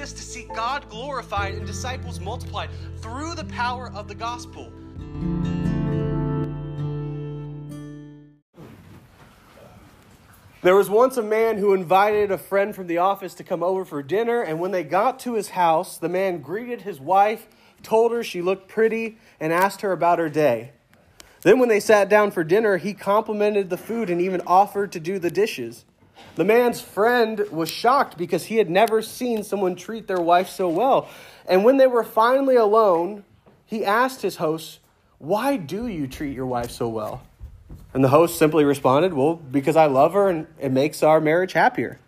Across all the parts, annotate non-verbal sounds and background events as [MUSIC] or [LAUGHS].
exist to see God glorified and disciples multiplied through the power of the gospel. There was once a man who invited a friend from the office to come over for dinner, and when they got to his house, the man greeted his wife, told her she looked pretty, and asked her about her day. Then, when they sat down for dinner, he complimented the food and even offered to do the dishes. The man's friend was shocked because he had never seen someone treat their wife so well. And when they were finally alone, he asked his host, Why do you treat your wife so well? And the host simply responded, Well, because I love her and it makes our marriage happier.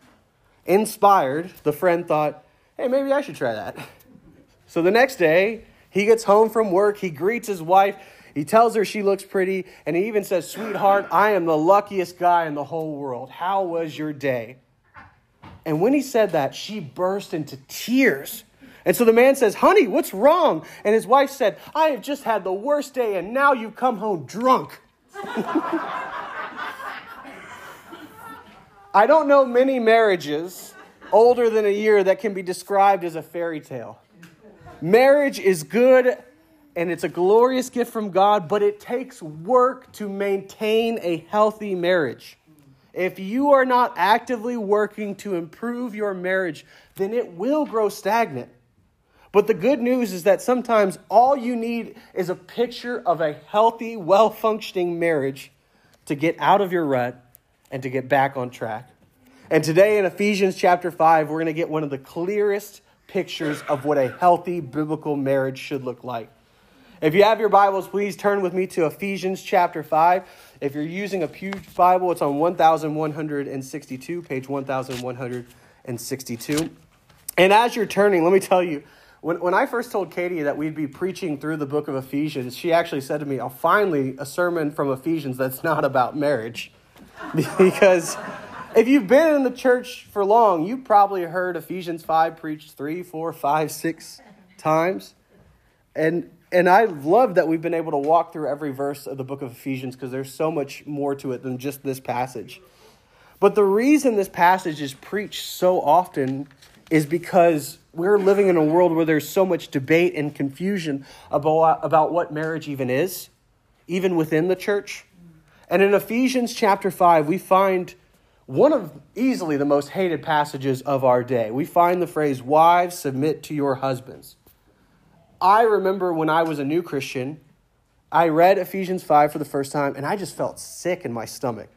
Inspired, the friend thought, Hey, maybe I should try that. So the next day, he gets home from work, he greets his wife, he tells her she looks pretty, and he even says, Sweetheart, I am the luckiest guy in the whole world. How was your day? And when he said that, she burst into tears. And so the man says, Honey, what's wrong? And his wife said, I have just had the worst day, and now you come home drunk. [LAUGHS] I don't know many marriages older than a year that can be described as a fairy tale. Marriage is good and it's a glorious gift from God, but it takes work to maintain a healthy marriage. If you are not actively working to improve your marriage, then it will grow stagnant. But the good news is that sometimes all you need is a picture of a healthy, well functioning marriage to get out of your rut and to get back on track. And today in Ephesians chapter 5, we're going to get one of the clearest pictures of what a healthy biblical marriage should look like. If you have your Bibles, please turn with me to Ephesians chapter 5. If you're using a Pew Bible, it's on 1162, page 1162. And as you're turning, let me tell you, when, when I first told Katie that we'd be preaching through the book of Ephesians, she actually said to me, "I'll finally a sermon from Ephesians that's not about marriage. [LAUGHS] because if you've been in the church for long, you probably heard Ephesians 5 preached three, four, five, six times. And and I love that we've been able to walk through every verse of the book of Ephesians because there's so much more to it than just this passage. But the reason this passage is preached so often is because we're living in a world where there's so much debate and confusion about, about what marriage even is, even within the church. And in Ephesians chapter 5, we find one of easily the most hated passages of our day. We find the phrase, Wives, submit to your husbands. I remember when I was a new Christian, I read Ephesians 5 for the first time, and I just felt sick in my stomach.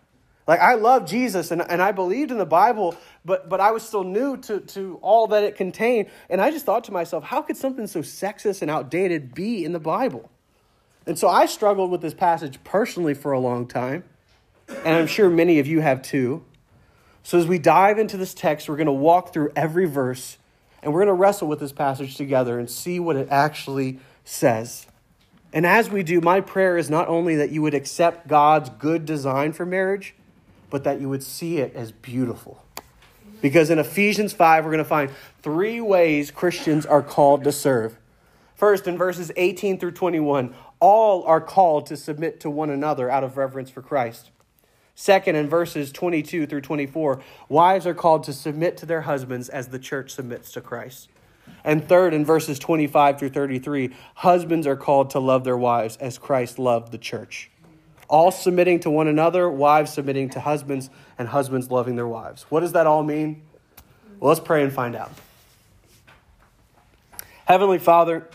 Like I love Jesus and, and I believed in the Bible, but but I was still new to, to all that it contained. And I just thought to myself, how could something so sexist and outdated be in the Bible? And so I struggled with this passage personally for a long time. And I'm sure many of you have too. So as we dive into this text, we're going to walk through every verse and we're going to wrestle with this passage together and see what it actually says. And as we do, my prayer is not only that you would accept God's good design for marriage, but that you would see it as beautiful. Because in Ephesians 5, we're going to find three ways Christians are called to serve. First, in verses 18 through 21, all are called to submit to one another out of reverence for Christ. Second, in verses 22 through 24, wives are called to submit to their husbands as the church submits to Christ. And third, in verses 25 through 33, husbands are called to love their wives as Christ loved the church all submitting to one another, wives submitting to husbands, and husbands loving their wives. What does that all mean? Well, let's pray and find out. Heavenly Father,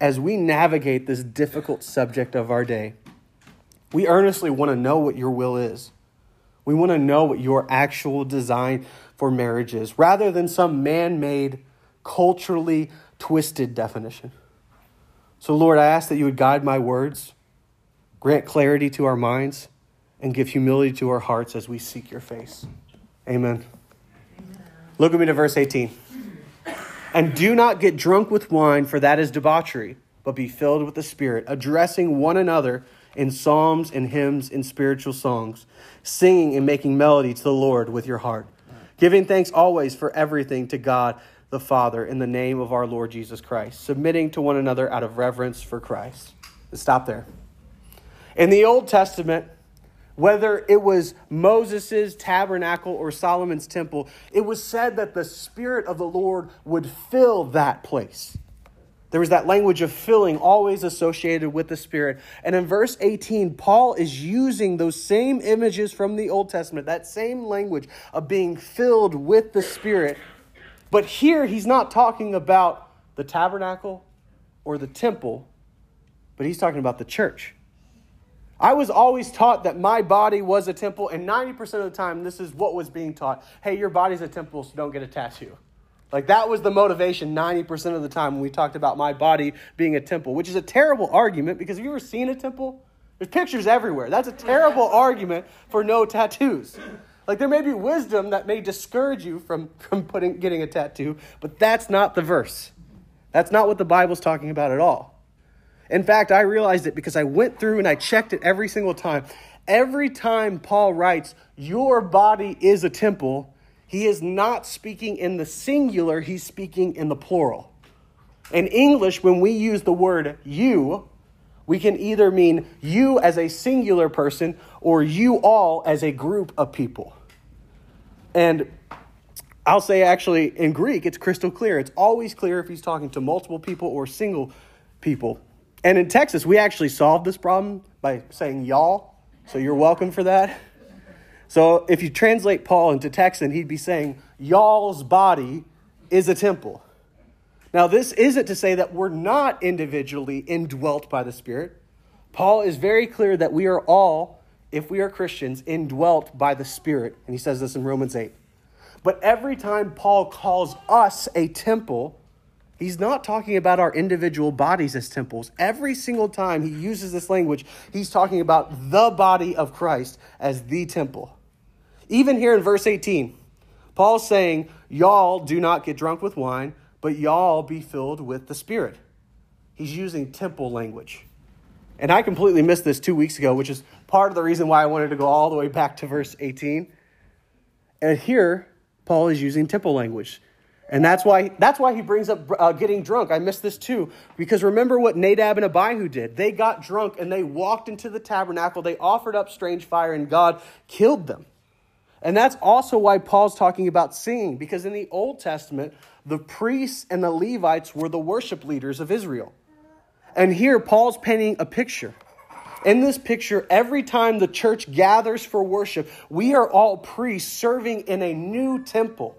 as we navigate this difficult subject of our day, we earnestly want to know what your will is. We want to know what your actual design for marriage is, rather than some man made, culturally twisted definition. So, Lord, I ask that you would guide my words Grant clarity to our minds and give humility to our hearts as we seek your face. Amen. Amen. Look at me to verse 18. And do not get drunk with wine, for that is debauchery, but be filled with the Spirit, addressing one another in psalms and hymns and spiritual songs, singing and making melody to the Lord with your heart, giving thanks always for everything to God the Father in the name of our Lord Jesus Christ, submitting to one another out of reverence for Christ. Let's stop there. In the Old Testament, whether it was Moses' tabernacle or Solomon's temple, it was said that the Spirit of the Lord would fill that place. There was that language of filling always associated with the Spirit. And in verse 18, Paul is using those same images from the Old Testament, that same language of being filled with the Spirit. But here he's not talking about the tabernacle or the temple, but he's talking about the church. I was always taught that my body was a temple, and 90% of the time, this is what was being taught. Hey, your body's a temple, so don't get a tattoo. Like that was the motivation 90% of the time when we talked about my body being a temple, which is a terrible argument because have you ever seen a temple? There's pictures everywhere. That's a terrible [LAUGHS] argument for no tattoos. Like there may be wisdom that may discourage you from, from putting, getting a tattoo, but that's not the verse. That's not what the Bible's talking about at all. In fact, I realized it because I went through and I checked it every single time. Every time Paul writes, Your body is a temple, he is not speaking in the singular, he's speaking in the plural. In English, when we use the word you, we can either mean you as a singular person or you all as a group of people. And I'll say actually in Greek, it's crystal clear. It's always clear if he's talking to multiple people or single people. And in Texas, we actually solved this problem by saying y'all. So you're welcome for that. So if you translate Paul into Texan, he'd be saying, Y'all's body is a temple. Now, this isn't to say that we're not individually indwelt by the Spirit. Paul is very clear that we are all, if we are Christians, indwelt by the Spirit. And he says this in Romans 8. But every time Paul calls us a temple, He's not talking about our individual bodies as temples. Every single time he uses this language, he's talking about the body of Christ as the temple. Even here in verse 18, Paul's saying, Y'all do not get drunk with wine, but y'all be filled with the Spirit. He's using temple language. And I completely missed this two weeks ago, which is part of the reason why I wanted to go all the way back to verse 18. And here, Paul is using temple language. And that's why, that's why he brings up uh, getting drunk. I missed this too. Because remember what Nadab and Abihu did. They got drunk and they walked into the tabernacle. They offered up strange fire and God killed them. And that's also why Paul's talking about singing. Because in the Old Testament, the priests and the Levites were the worship leaders of Israel. And here, Paul's painting a picture. In this picture, every time the church gathers for worship, we are all priests serving in a new temple.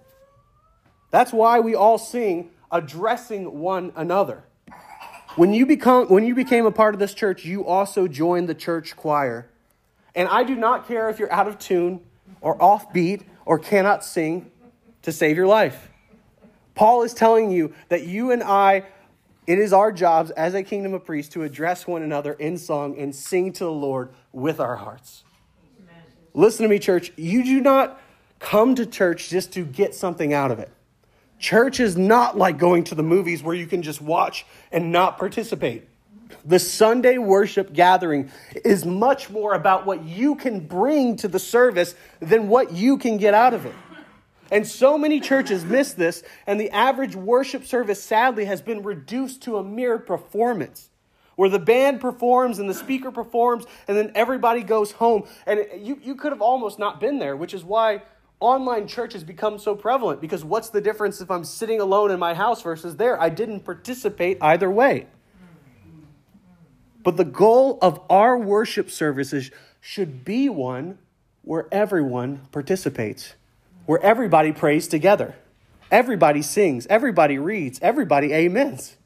That's why we all sing addressing one another. When you, become, when you became a part of this church, you also joined the church choir. And I do not care if you're out of tune or offbeat or cannot sing to save your life. Paul is telling you that you and I, it is our jobs as a kingdom of priests to address one another in song and sing to the Lord with our hearts. Listen to me, church. You do not come to church just to get something out of it. Church is not like going to the movies where you can just watch and not participate. The Sunday worship gathering is much more about what you can bring to the service than what you can get out of it. And so many churches miss this, and the average worship service sadly has been reduced to a mere performance where the band performs and the speaker performs, and then everybody goes home. And you, you could have almost not been there, which is why online church has become so prevalent because what's the difference if I'm sitting alone in my house versus there? I didn't participate either way. But the goal of our worship services should be one where everyone participates, where everybody prays together, everybody sings, everybody reads, everybody amens.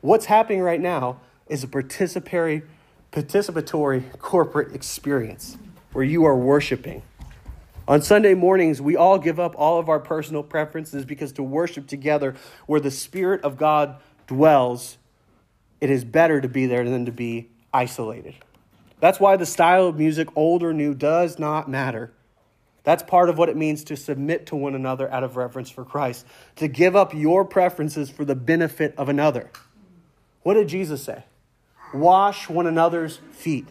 What's happening right now is a participatory, participatory corporate experience where you are worshiping. On Sunday mornings, we all give up all of our personal preferences because to worship together where the Spirit of God dwells, it is better to be there than to be isolated. That's why the style of music, old or new, does not matter. That's part of what it means to submit to one another out of reverence for Christ, to give up your preferences for the benefit of another. What did Jesus say? Wash one another's feet.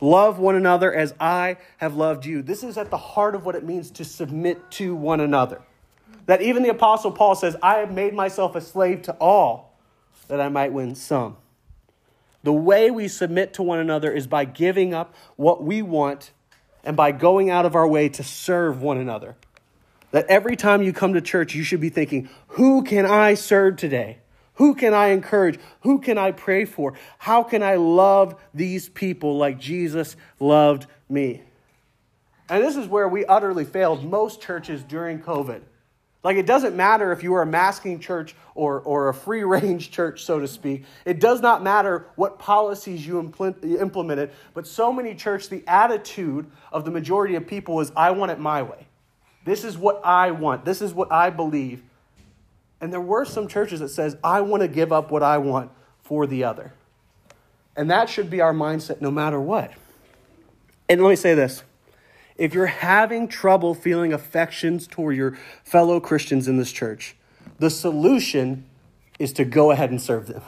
Love one another as I have loved you. This is at the heart of what it means to submit to one another. That even the Apostle Paul says, I have made myself a slave to all that I might win some. The way we submit to one another is by giving up what we want and by going out of our way to serve one another. That every time you come to church, you should be thinking, who can I serve today? Who can I encourage? Who can I pray for? How can I love these people like Jesus loved me? And this is where we utterly failed most churches during COVID. Like, it doesn't matter if you are a masking church or, or a free range [LAUGHS] church, so to speak. It does not matter what policies you implemented. But so many churches, the attitude of the majority of people is, I want it my way. This is what I want. This is what I believe. And there were some churches that says, I want to give up what I want for the other. And that should be our mindset no matter what. And let me say this if you're having trouble feeling affections toward your fellow Christians in this church, the solution is to go ahead and serve them.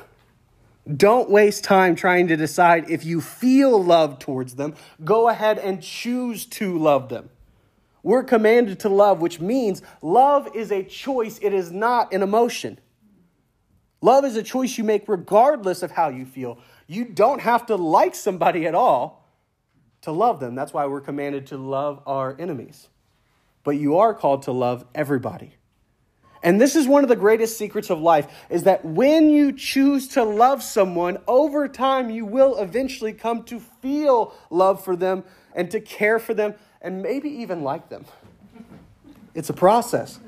Don't waste time trying to decide if you feel love towards them. Go ahead and choose to love them. We're commanded to love, which means love is a choice, it is not an emotion. Love is a choice you make regardless of how you feel. You don't have to like somebody at all to love them. That's why we're commanded to love our enemies. But you are called to love everybody. And this is one of the greatest secrets of life is that when you choose to love someone, over time you will eventually come to feel love for them and to care for them and maybe even like them. It's a process.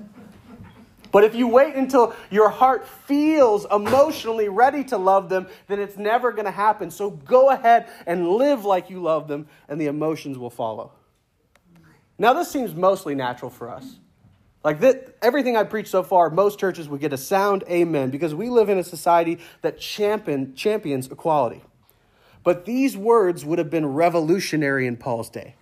But if you wait until your heart feels emotionally ready to love them, then it's never going to happen. So go ahead and live like you love them, and the emotions will follow. Now, this seems mostly natural for us. Like this, everything I preached so far, most churches would get a sound amen because we live in a society that champion, champions equality. But these words would have been revolutionary in Paul's day.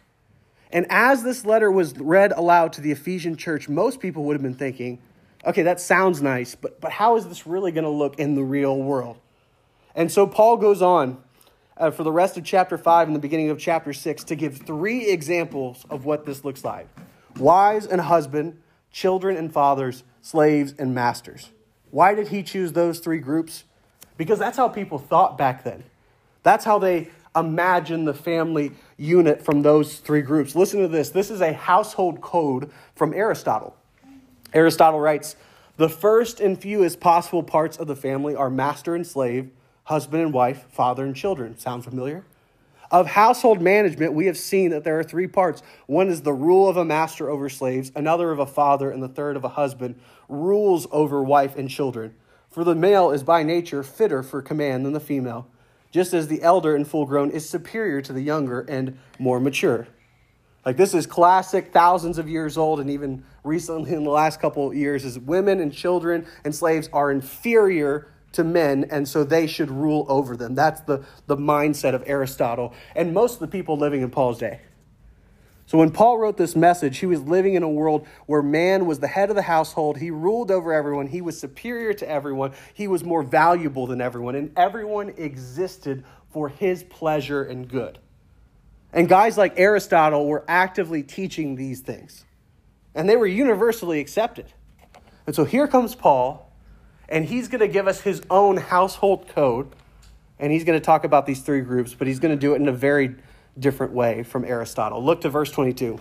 And as this letter was read aloud to the Ephesian church, most people would have been thinking, okay, that sounds nice, but, but how is this really going to look in the real world? And so Paul goes on uh, for the rest of chapter 5 and the beginning of chapter 6 to give three examples of what this looks like wives and husband, children and fathers, slaves and masters. Why did he choose those three groups? Because that's how people thought back then. That's how they imagined the family unit from those three groups. Listen to this. This is a household code from Aristotle. Aristotle writes The first and fewest possible parts of the family are master and slave, husband and wife, father and children. Sound familiar? Of household management, we have seen that there are three parts. One is the rule of a master over slaves, another of a father, and the third of a husband rules over wife and children. For the male is by nature fitter for command than the female, just as the elder and full grown is superior to the younger and more mature. Like this is classic, thousands of years old, and even recently in the last couple of years, is women and children and slaves are inferior to men, and so they should rule over them. That's the, the mindset of Aristotle and most of the people living in Paul's day. So when Paul wrote this message, he was living in a world where man was the head of the household. He ruled over everyone. He was superior to everyone. He was more valuable than everyone, and everyone existed for his pleasure and good. And guys like Aristotle were actively teaching these things. And they were universally accepted. And so here comes Paul, and he's going to give us his own household code. And he's going to talk about these three groups, but he's going to do it in a very different way from Aristotle. Look to verse 22.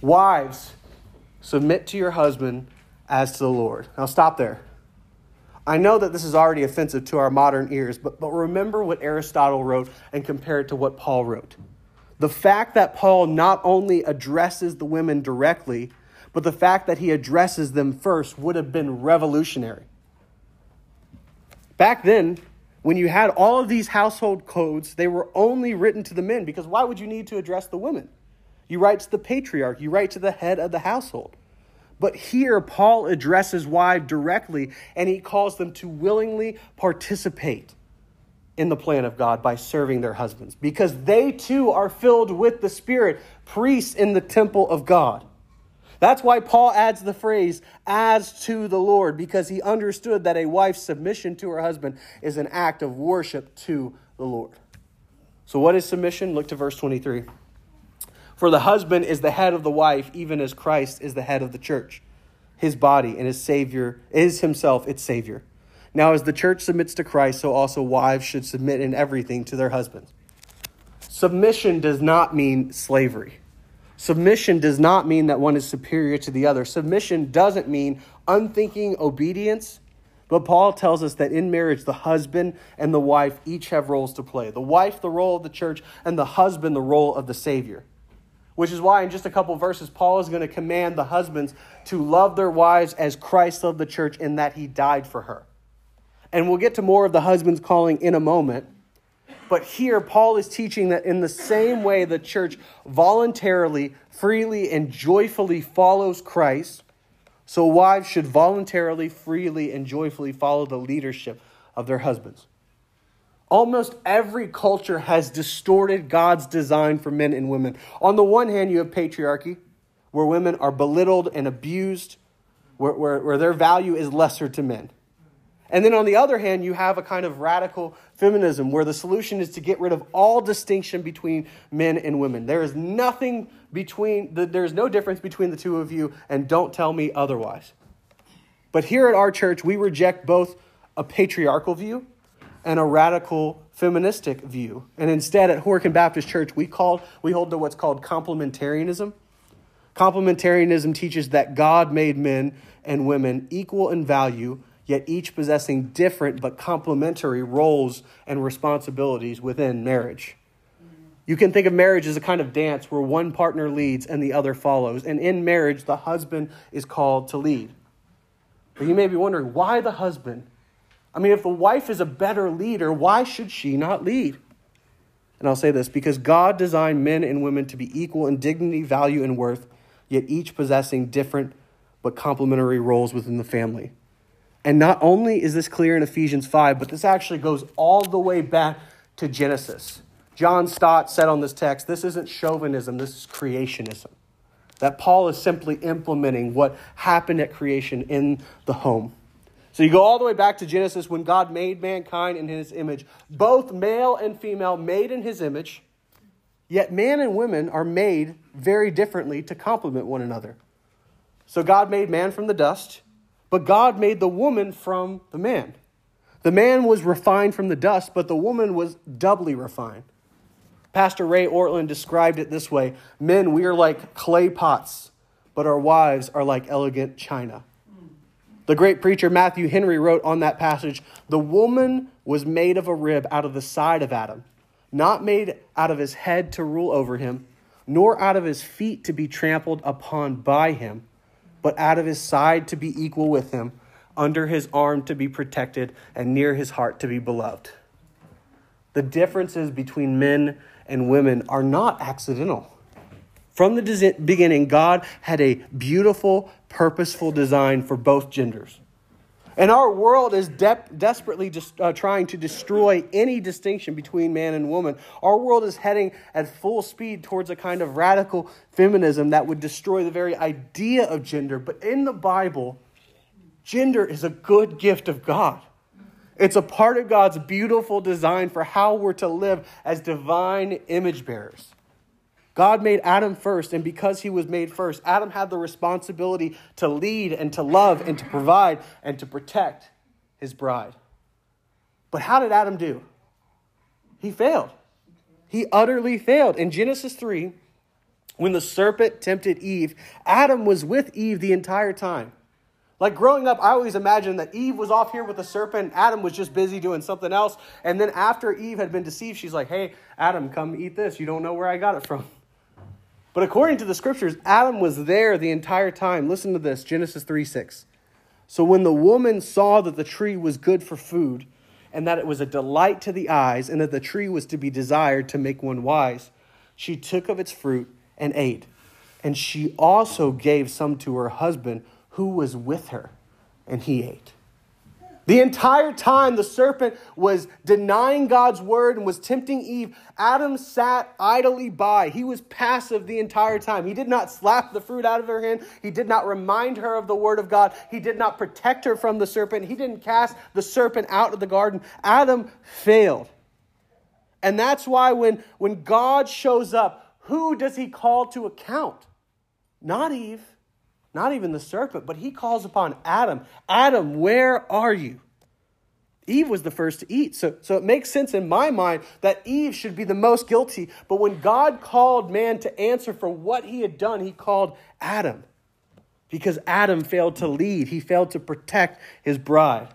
Wives, submit to your husband as to the Lord. Now stop there. I know that this is already offensive to our modern ears, but, but remember what Aristotle wrote and compare it to what Paul wrote. The fact that Paul not only addresses the women directly, but the fact that he addresses them first would have been revolutionary. Back then, when you had all of these household codes, they were only written to the men because why would you need to address the women? You write to the patriarch, you write to the head of the household. But here, Paul addresses wives directly and he calls them to willingly participate in the plan of God by serving their husbands because they too are filled with the Spirit, priests in the temple of God. That's why Paul adds the phrase, as to the Lord, because he understood that a wife's submission to her husband is an act of worship to the Lord. So, what is submission? Look to verse 23. For the husband is the head of the wife, even as Christ is the head of the church, his body, and his Savior is himself its Savior. Now, as the church submits to Christ, so also wives should submit in everything to their husbands. Submission does not mean slavery. Submission does not mean that one is superior to the other. Submission doesn't mean unthinking obedience. But Paul tells us that in marriage, the husband and the wife each have roles to play. The wife, the role of the church, and the husband, the role of the Savior. Which is why, in just a couple verses, Paul is going to command the husbands to love their wives as Christ loved the church in that he died for her. And we'll get to more of the husband's calling in a moment. But here, Paul is teaching that in the same way the church voluntarily, freely, and joyfully follows Christ, so wives should voluntarily, freely, and joyfully follow the leadership of their husbands. Almost every culture has distorted God's design for men and women. On the one hand, you have patriarchy, where women are belittled and abused, where, where, where their value is lesser to men. And then on the other hand, you have a kind of radical feminism where the solution is to get rid of all distinction between men and women. There is nothing between, there is no difference between the two of you, and don't tell me otherwise. But here at our church, we reject both a patriarchal view and a radical feministic view. And instead, at Horicon Baptist Church, we, call, we hold to what's called complementarianism. Complementarianism teaches that God made men and women equal in value yet each possessing different but complementary roles and responsibilities within marriage. You can think of marriage as a kind of dance where one partner leads and the other follows. And in marriage, the husband is called to lead. But you may be wondering, why the husband? I mean, if the wife is a better leader, why should she not lead? And I'll say this because God designed men and women to be equal in dignity, value, and worth, yet each possessing different but complementary roles within the family. And not only is this clear in Ephesians 5, but this actually goes all the way back to Genesis. John Stott said on this text this isn't chauvinism, this is creationism. That Paul is simply implementing what happened at creation in the home. So you go all the way back to Genesis when God made mankind in his image, both male and female made in his image. Yet man and women are made very differently to complement one another. So God made man from the dust. But God made the woman from the man. The man was refined from the dust, but the woman was doubly refined. Pastor Ray Ortlund described it this way Men, we are like clay pots, but our wives are like elegant china. The great preacher Matthew Henry wrote on that passage The woman was made of a rib out of the side of Adam, not made out of his head to rule over him, nor out of his feet to be trampled upon by him but out of his side to be equal with him, under his arm to be protected, and near his heart to be beloved. The differences between men and women are not accidental. From the beginning, God had a beautiful, purposeful design for both genders. And our world is de- desperately just, uh, trying to destroy any distinction between man and woman. Our world is heading at full speed towards a kind of radical feminism that would destroy the very idea of gender. But in the Bible, gender is a good gift of God. It's a part of God's beautiful design for how we're to live as divine image bearers. God made Adam first, and because he was made first, Adam had the responsibility to lead and to love and to provide and to protect his bride. But how did Adam do? He failed. He utterly failed. In Genesis 3, when the serpent tempted Eve, Adam was with Eve the entire time. Like growing up, I always imagined that Eve was off here with the serpent, Adam was just busy doing something else. And then after Eve had been deceived, she's like, hey, Adam, come eat this. You don't know where I got it from. But according to the scriptures, Adam was there the entire time. Listen to this Genesis 3 6. So when the woman saw that the tree was good for food, and that it was a delight to the eyes, and that the tree was to be desired to make one wise, she took of its fruit and ate. And she also gave some to her husband who was with her, and he ate. The entire time the serpent was denying God's word and was tempting Eve, Adam sat idly by. He was passive the entire time. He did not slap the fruit out of her hand. He did not remind her of the word of God. He did not protect her from the serpent. He didn't cast the serpent out of the garden. Adam failed. And that's why when, when God shows up, who does he call to account? Not Eve not even the serpent, but he calls upon Adam Adam, where are you? Eve was the first to eat. So, so it makes sense in my mind that Eve should be the most guilty. But when God called man to answer for what he had done, he called Adam because Adam failed to lead, he failed to protect his bride.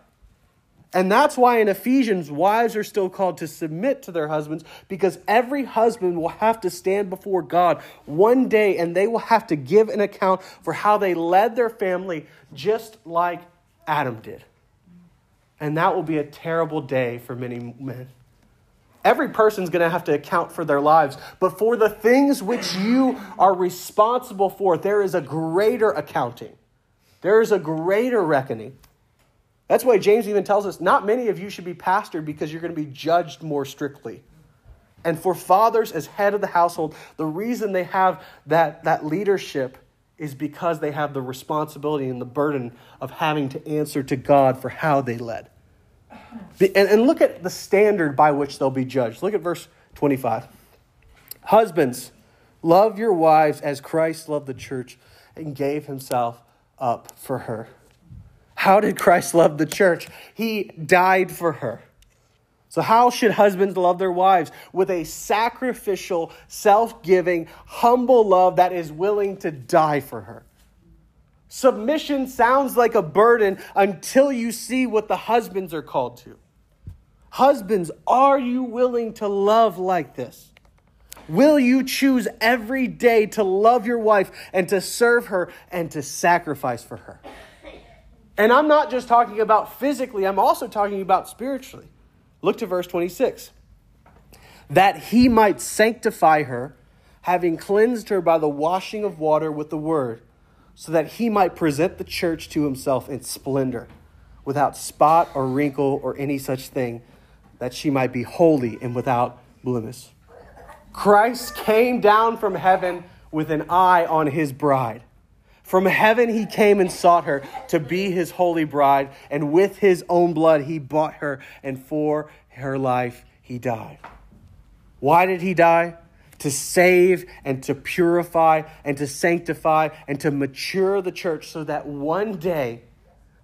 And that's why in Ephesians, wives are still called to submit to their husbands because every husband will have to stand before God one day and they will have to give an account for how they led their family just like Adam did. And that will be a terrible day for many men. Every person's going to have to account for their lives. But for the things which you are responsible for, there is a greater accounting. There is a greater reckoning. That's why James even tells us not many of you should be pastored because you're going to be judged more strictly. And for fathers as head of the household, the reason they have that, that leadership is because they have the responsibility and the burden of having to answer to God for how they led. And, and look at the standard by which they'll be judged. Look at verse 25. Husbands, love your wives as Christ loved the church and gave himself up for her. How did Christ love the church? He died for her. So, how should husbands love their wives? With a sacrificial, self giving, humble love that is willing to die for her. Submission sounds like a burden until you see what the husbands are called to. Husbands, are you willing to love like this? Will you choose every day to love your wife and to serve her and to sacrifice for her? And I'm not just talking about physically, I'm also talking about spiritually. Look to verse 26. That he might sanctify her, having cleansed her by the washing of water with the word so that he might present the church to himself in splendor, without spot or wrinkle or any such thing, that she might be holy and without blemish. Christ came down from heaven with an eye on his bride. From heaven he came and sought her to be his holy bride, and with his own blood he bought her, and for her life he died. Why did he die? to save and to purify and to sanctify and to mature the church so that one day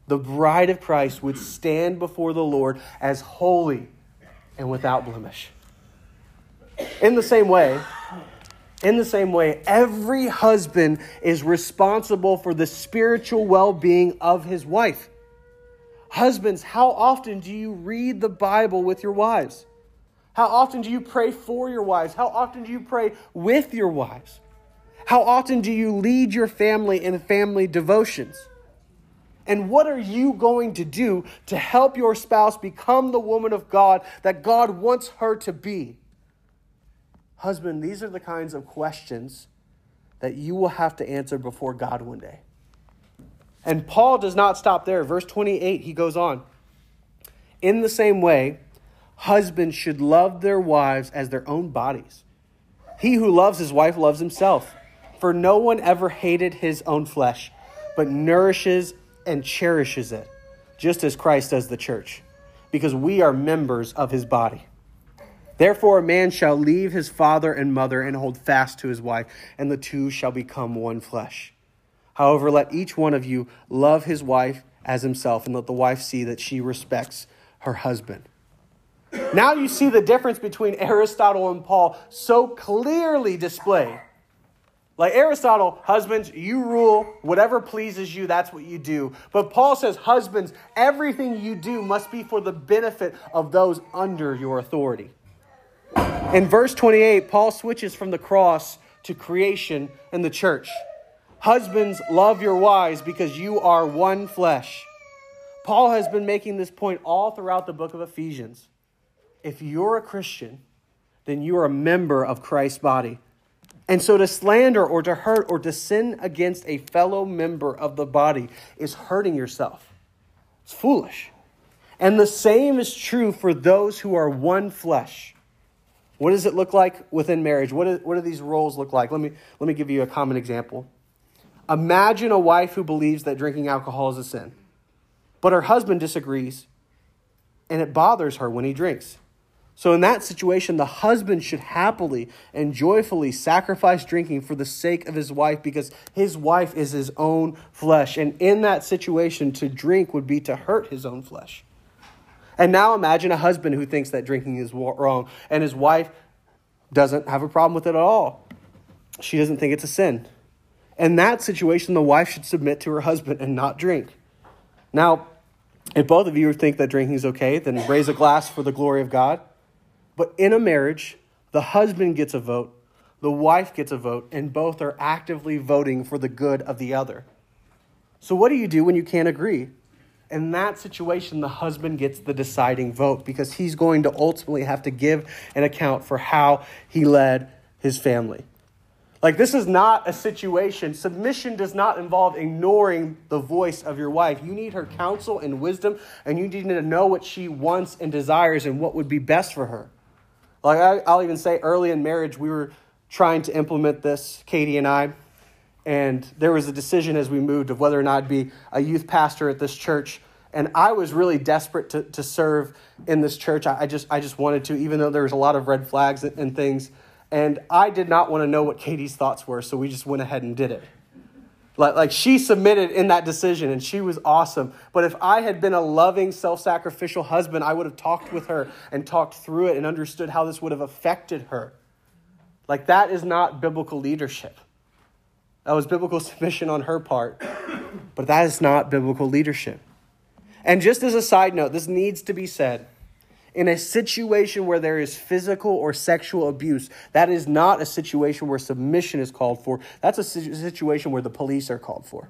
the bride of Christ would stand before the Lord as holy and without blemish. In the same way, in the same way, every husband is responsible for the spiritual well being of his wife. Husbands, how often do you read the Bible with your wives? How often do you pray for your wives? How often do you pray with your wives? How often do you lead your family in family devotions? And what are you going to do to help your spouse become the woman of God that God wants her to be? Husband, these are the kinds of questions that you will have to answer before God one day. And Paul does not stop there. Verse 28, he goes on. In the same way, Husbands should love their wives as their own bodies. He who loves his wife loves himself. For no one ever hated his own flesh, but nourishes and cherishes it, just as Christ does the church, because we are members of his body. Therefore, a man shall leave his father and mother and hold fast to his wife, and the two shall become one flesh. However, let each one of you love his wife as himself, and let the wife see that she respects her husband. Now you see the difference between Aristotle and Paul so clearly displayed. Like Aristotle, husbands, you rule, whatever pleases you, that's what you do. But Paul says, husbands, everything you do must be for the benefit of those under your authority. In verse 28, Paul switches from the cross to creation and the church. Husbands, love your wives because you are one flesh. Paul has been making this point all throughout the book of Ephesians if you're a Christian, then you are a member of Christ's body. And so to slander or to hurt or to sin against a fellow member of the body is hurting yourself. It's foolish. And the same is true for those who are one flesh. What does it look like within marriage? What, is, what do these roles look like? Let me, let me give you a common example. Imagine a wife who believes that drinking alcohol is a sin, but her husband disagrees, and it bothers her when he drinks. So, in that situation, the husband should happily and joyfully sacrifice drinking for the sake of his wife because his wife is his own flesh. And in that situation, to drink would be to hurt his own flesh. And now imagine a husband who thinks that drinking is wrong and his wife doesn't have a problem with it at all. She doesn't think it's a sin. In that situation, the wife should submit to her husband and not drink. Now, if both of you think that drinking is okay, then raise a glass for the glory of God. But in a marriage, the husband gets a vote, the wife gets a vote, and both are actively voting for the good of the other. So, what do you do when you can't agree? In that situation, the husband gets the deciding vote because he's going to ultimately have to give an account for how he led his family. Like, this is not a situation. Submission does not involve ignoring the voice of your wife. You need her counsel and wisdom, and you need to know what she wants and desires and what would be best for her. Like, I'll even say early in marriage, we were trying to implement this, Katie and I, and there was a decision as we moved of whether or not I'd be a youth pastor at this church. And I was really desperate to, to serve in this church. I, I just, I just wanted to, even though there was a lot of red flags and, and things. And I did not want to know what Katie's thoughts were, so we just went ahead and did it. Like, like she submitted in that decision and she was awesome. But if I had been a loving, self sacrificial husband, I would have talked with her and talked through it and understood how this would have affected her. Like, that is not biblical leadership. That was biblical [LAUGHS] submission on her part, but that is not biblical leadership. And just as a side note, this needs to be said in a situation where there is physical or sexual abuse, that is not a situation where submission is called for. That's a situation where the police are called for.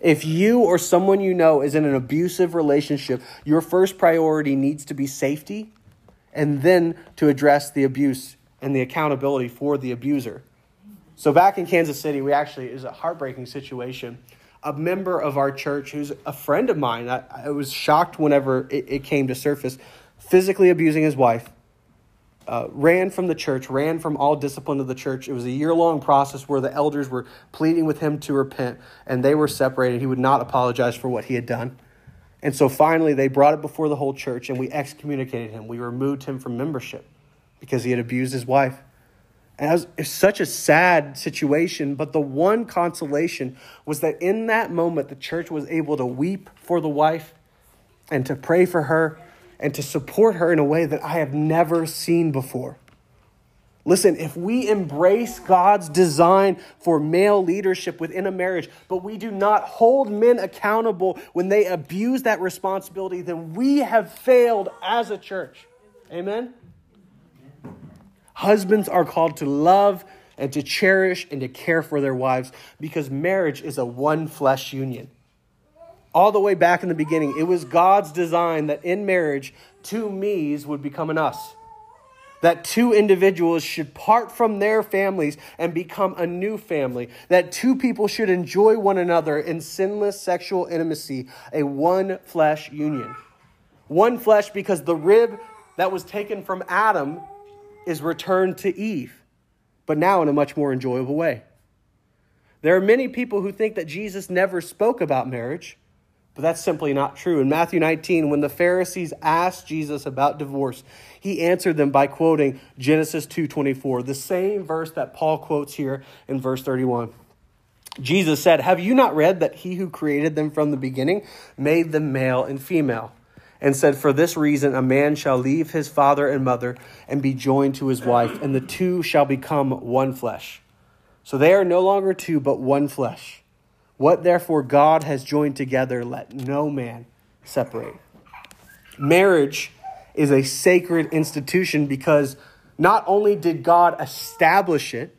If you or someone you know is in an abusive relationship, your first priority needs to be safety and then to address the abuse and the accountability for the abuser. So back in Kansas City, we actually is a heartbreaking situation. A member of our church, who's a friend of mine, I, I was shocked whenever it, it came to surface physically abusing his wife, uh, ran from the church, ran from all discipline of the church. It was a year long process where the elders were pleading with him to repent, and they were separated. He would not apologize for what he had done. And so finally, they brought it before the whole church, and we excommunicated him. We removed him from membership because he had abused his wife. It was such a sad situation, but the one consolation was that in that moment, the church was able to weep for the wife and to pray for her and to support her in a way that I have never seen before. Listen, if we embrace God's design for male leadership within a marriage, but we do not hold men accountable when they abuse that responsibility, then we have failed as a church. Amen? Husbands are called to love and to cherish and to care for their wives because marriage is a one flesh union all the way back in the beginning, it was God's design that in marriage, two me's would become an us. That two individuals should part from their families and become a new family. That two people should enjoy one another in sinless sexual intimacy, a one flesh union. One flesh because the rib that was taken from Adam is returned to Eve, but now in a much more enjoyable way. There are many people who think that Jesus never spoke about marriage but that's simply not true. In Matthew 19, when the Pharisees asked Jesus about divorce, he answered them by quoting Genesis 2:24, the same verse that Paul quotes here in verse 31. Jesus said, "Have you not read that he who created them from the beginning made them male and female?" And said, "For this reason a man shall leave his father and mother and be joined to his wife, and the two shall become one flesh." So they are no longer two but one flesh. What therefore God has joined together, let no man separate. Marriage is a sacred institution because not only did God establish it,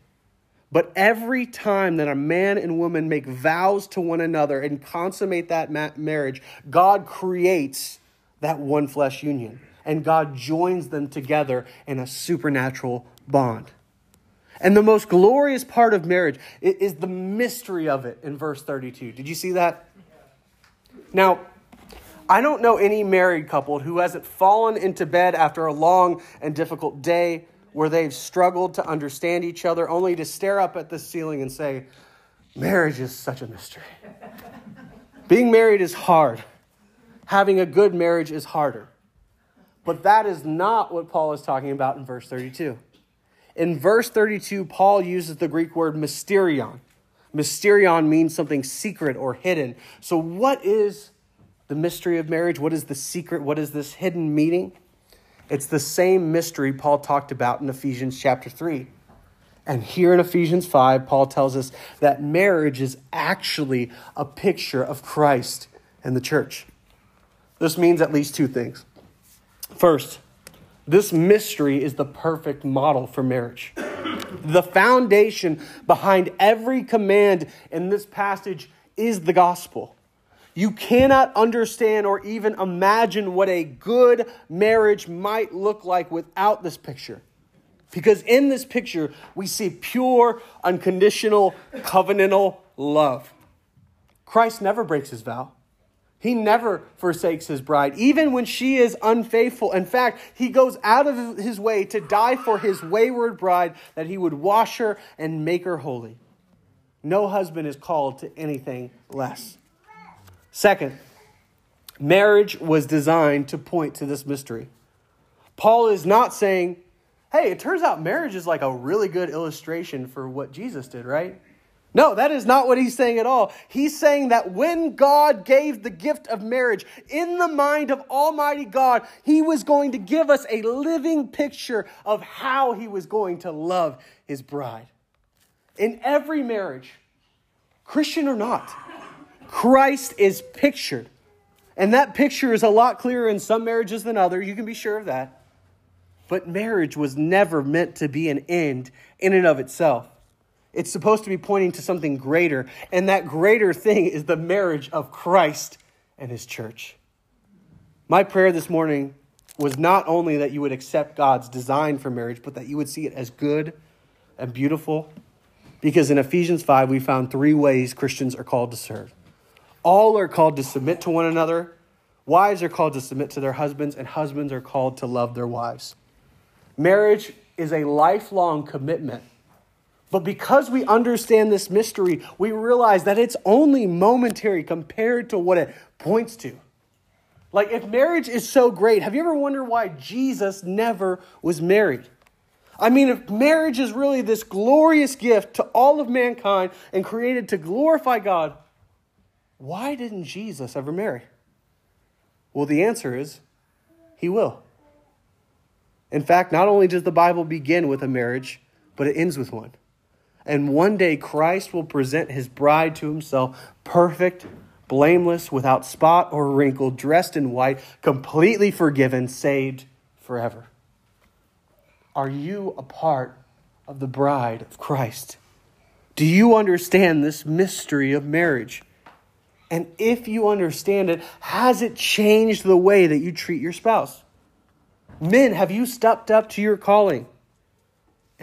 but every time that a man and woman make vows to one another and consummate that marriage, God creates that one flesh union and God joins them together in a supernatural bond. And the most glorious part of marriage is the mystery of it in verse 32. Did you see that? Now, I don't know any married couple who hasn't fallen into bed after a long and difficult day where they've struggled to understand each other only to stare up at the ceiling and say, Marriage is such a mystery. Being married is hard. Having a good marriage is harder. But that is not what Paul is talking about in verse 32. In verse 32, Paul uses the Greek word mysterion. Mysterion means something secret or hidden. So, what is the mystery of marriage? What is the secret? What is this hidden meaning? It's the same mystery Paul talked about in Ephesians chapter 3. And here in Ephesians 5, Paul tells us that marriage is actually a picture of Christ and the church. This means at least two things. First, this mystery is the perfect model for marriage. The foundation behind every command in this passage is the gospel. You cannot understand or even imagine what a good marriage might look like without this picture. Because in this picture, we see pure, unconditional, covenantal love. Christ never breaks his vow. He never forsakes his bride, even when she is unfaithful. In fact, he goes out of his way to die for his wayward bride that he would wash her and make her holy. No husband is called to anything less. Second, marriage was designed to point to this mystery. Paul is not saying, hey, it turns out marriage is like a really good illustration for what Jesus did, right? No, that is not what he's saying at all. He's saying that when God gave the gift of marriage in the mind of Almighty God, he was going to give us a living picture of how he was going to love his bride. In every marriage, Christian or not, Christ is pictured. And that picture is a lot clearer in some marriages than others. You can be sure of that. But marriage was never meant to be an end in and of itself. It's supposed to be pointing to something greater, and that greater thing is the marriage of Christ and his church. My prayer this morning was not only that you would accept God's design for marriage, but that you would see it as good and beautiful. Because in Ephesians 5, we found three ways Christians are called to serve. All are called to submit to one another. Wives are called to submit to their husbands, and husbands are called to love their wives. Marriage is a lifelong commitment but because we understand this mystery, we realize that it's only momentary compared to what it points to. Like, if marriage is so great, have you ever wondered why Jesus never was married? I mean, if marriage is really this glorious gift to all of mankind and created to glorify God, why didn't Jesus ever marry? Well, the answer is he will. In fact, not only does the Bible begin with a marriage, but it ends with one. And one day Christ will present his bride to himself, perfect, blameless, without spot or wrinkle, dressed in white, completely forgiven, saved forever. Are you a part of the bride of Christ? Do you understand this mystery of marriage? And if you understand it, has it changed the way that you treat your spouse? Men, have you stepped up to your calling?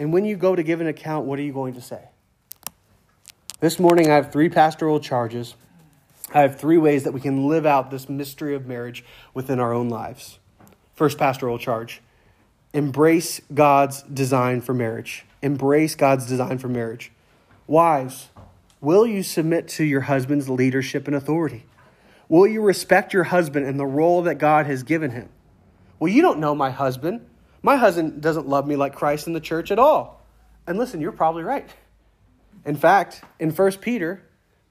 And when you go to give an account, what are you going to say? This morning, I have three pastoral charges. I have three ways that we can live out this mystery of marriage within our own lives. First pastoral charge embrace God's design for marriage. Embrace God's design for marriage. Wives, will you submit to your husband's leadership and authority? Will you respect your husband and the role that God has given him? Well, you don't know my husband. My husband doesn't love me like Christ in the church at all. And listen, you're probably right. In fact, in 1 Peter,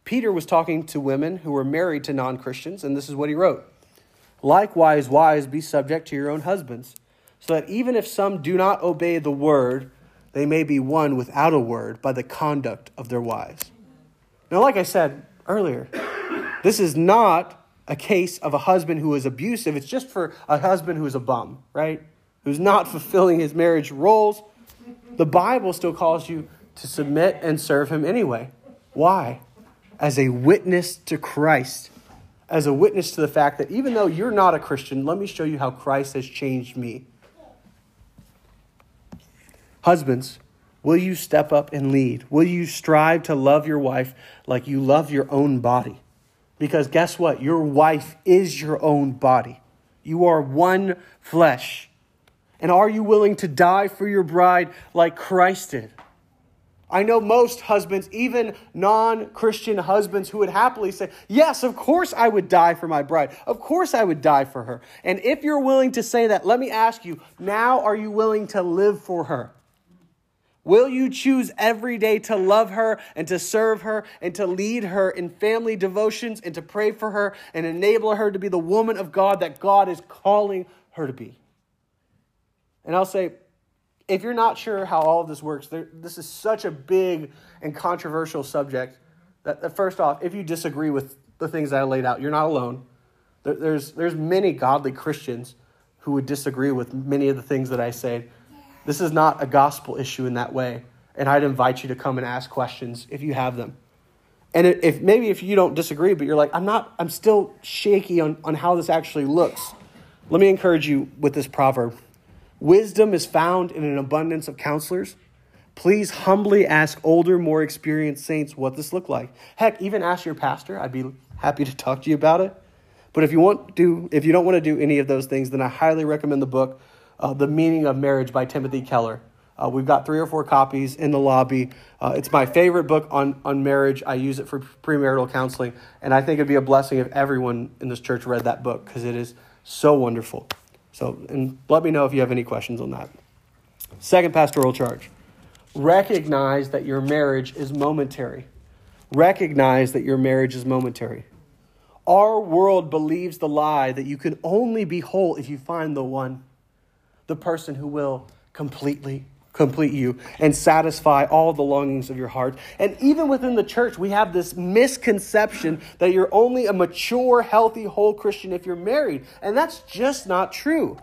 Peter was talking to women who were married to non Christians, and this is what he wrote Likewise, wives, be subject to your own husbands, so that even if some do not obey the word, they may be won without a word by the conduct of their wives. Now, like I said earlier, this is not a case of a husband who is abusive. It's just for a husband who is a bum, right? Who's not fulfilling his marriage roles, the Bible still calls you to submit and serve him anyway. Why? As a witness to Christ, as a witness to the fact that even though you're not a Christian, let me show you how Christ has changed me. Husbands, will you step up and lead? Will you strive to love your wife like you love your own body? Because guess what? Your wife is your own body. You are one flesh. And are you willing to die for your bride like Christ did? I know most husbands, even non Christian husbands, who would happily say, Yes, of course I would die for my bride. Of course I would die for her. And if you're willing to say that, let me ask you now, are you willing to live for her? Will you choose every day to love her and to serve her and to lead her in family devotions and to pray for her and enable her to be the woman of God that God is calling her to be? And I'll say, if you're not sure how all of this works, there, this is such a big and controversial subject that, that, first off, if you disagree with the things that I laid out, you're not alone. There, there's, there's many godly Christians who would disagree with many of the things that I say. This is not a gospel issue in that way. And I'd invite you to come and ask questions if you have them. And if maybe if you don't disagree, but you're like, I'm not, I'm still shaky on, on how this actually looks. Let me encourage you with this proverb. Wisdom is found in an abundance of counselors. Please humbly ask older, more experienced saints what this looked like. Heck, even ask your pastor. I'd be happy to talk to you about it. But if you want to, if you don't want to do any of those things, then I highly recommend the book uh, The Meaning of Marriage by Timothy Keller. Uh, we've got three or four copies in the lobby. Uh, it's my favorite book on, on marriage. I use it for premarital counseling, and I think it'd be a blessing if everyone in this church read that book because it is so wonderful. So, and let me know if you have any questions on that. Second pastoral charge recognize that your marriage is momentary. Recognize that your marriage is momentary. Our world believes the lie that you can only be whole if you find the one the person who will completely complete you and satisfy all the longings of your heart. And even within the church, we have this misconception that you're only a mature, healthy, whole Christian if you're married. And that's just not true.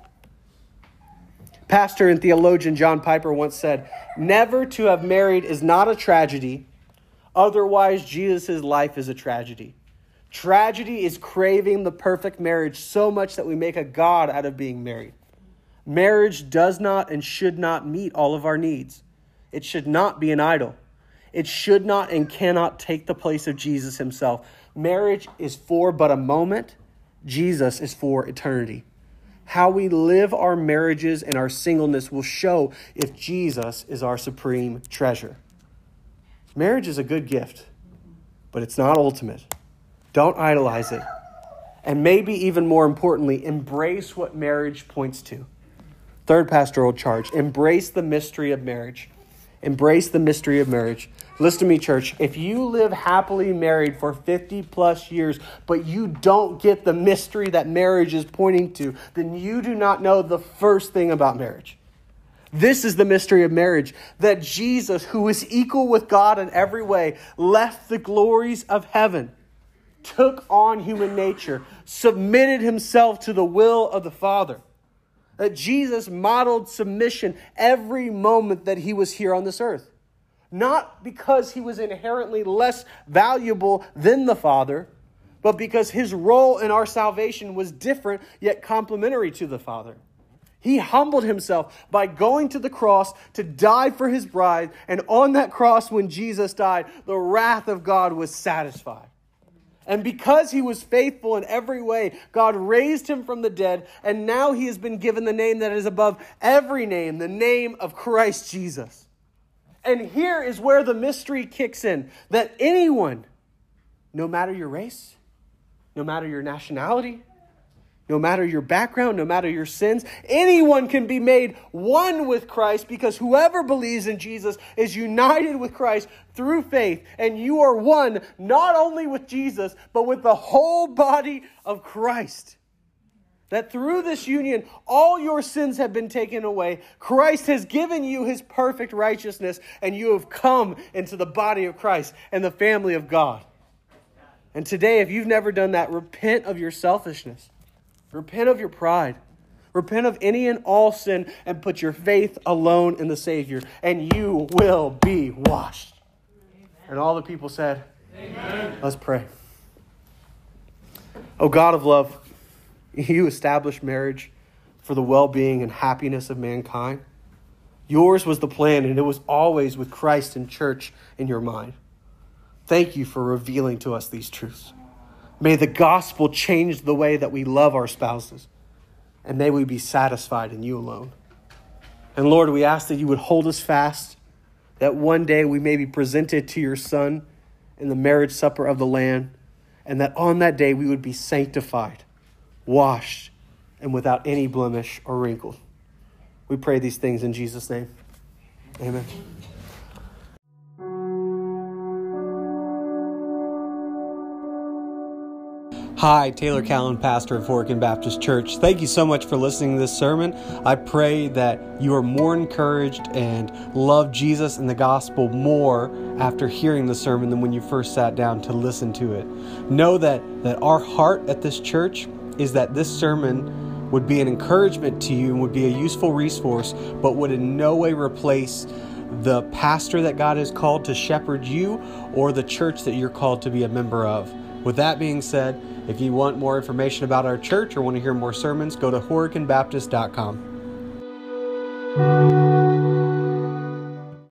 Pastor and theologian John Piper once said, Never to have married is not a tragedy. Otherwise, Jesus' life is a tragedy. Tragedy is craving the perfect marriage so much that we make a God out of being married. Marriage does not and should not meet all of our needs. It should not be an idol. It should not and cannot take the place of Jesus himself. Marriage is for but a moment, Jesus is for eternity. How we live our marriages and our singleness will show if Jesus is our supreme treasure. Marriage is a good gift, but it's not ultimate. Don't idolize it. And maybe even more importantly, embrace what marriage points to. Third pastoral charge embrace the mystery of marriage. Embrace the mystery of marriage. Listen to me, church. If you live happily married for 50 plus years, but you don't get the mystery that marriage is pointing to, then you do not know the first thing about marriage. This is the mystery of marriage that Jesus, who is equal with God in every way, left the glories of heaven, took on human nature, submitted himself to the will of the Father that Jesus modeled submission every moment that he was here on this earth. Not because he was inherently less valuable than the Father, but because his role in our salvation was different yet complementary to the Father. He humbled himself by going to the cross to die for his bride, and on that cross, when Jesus died, the wrath of God was satisfied. And because he was faithful in every way, God raised him from the dead, and now he has been given the name that is above every name, the name of Christ Jesus. And here is where the mystery kicks in that anyone, no matter your race, no matter your nationality, no matter your background, no matter your sins, anyone can be made one with Christ because whoever believes in Jesus is united with Christ through faith. And you are one not only with Jesus, but with the whole body of Christ. That through this union, all your sins have been taken away. Christ has given you his perfect righteousness, and you have come into the body of Christ and the family of God. And today, if you've never done that, repent of your selfishness. Repent of your pride. Repent of any and all sin and put your faith alone in the Savior, and you will be washed. Amen. And all the people said, Amen. Let's pray. Oh God of love, you established marriage for the well being and happiness of mankind. Yours was the plan, and it was always with Christ and church in your mind. Thank you for revealing to us these truths. May the gospel change the way that we love our spouses, and may we be satisfied in you alone. And Lord, we ask that you would hold us fast, that one day we may be presented to your Son in the marriage supper of the Lamb, and that on that day we would be sanctified, washed, and without any blemish or wrinkle. We pray these things in Jesus' name. Amen. Hi, Taylor Callen, pastor of Horicon Baptist Church. Thank you so much for listening to this sermon. I pray that you are more encouraged and love Jesus and the gospel more after hearing the sermon than when you first sat down to listen to it. Know that, that our heart at this church is that this sermon would be an encouragement to you and would be a useful resource, but would in no way replace the pastor that God has called to shepherd you or the church that you're called to be a member of. With that being said, if you want more information about our church or want to hear more sermons, go to horiconbaptist.com.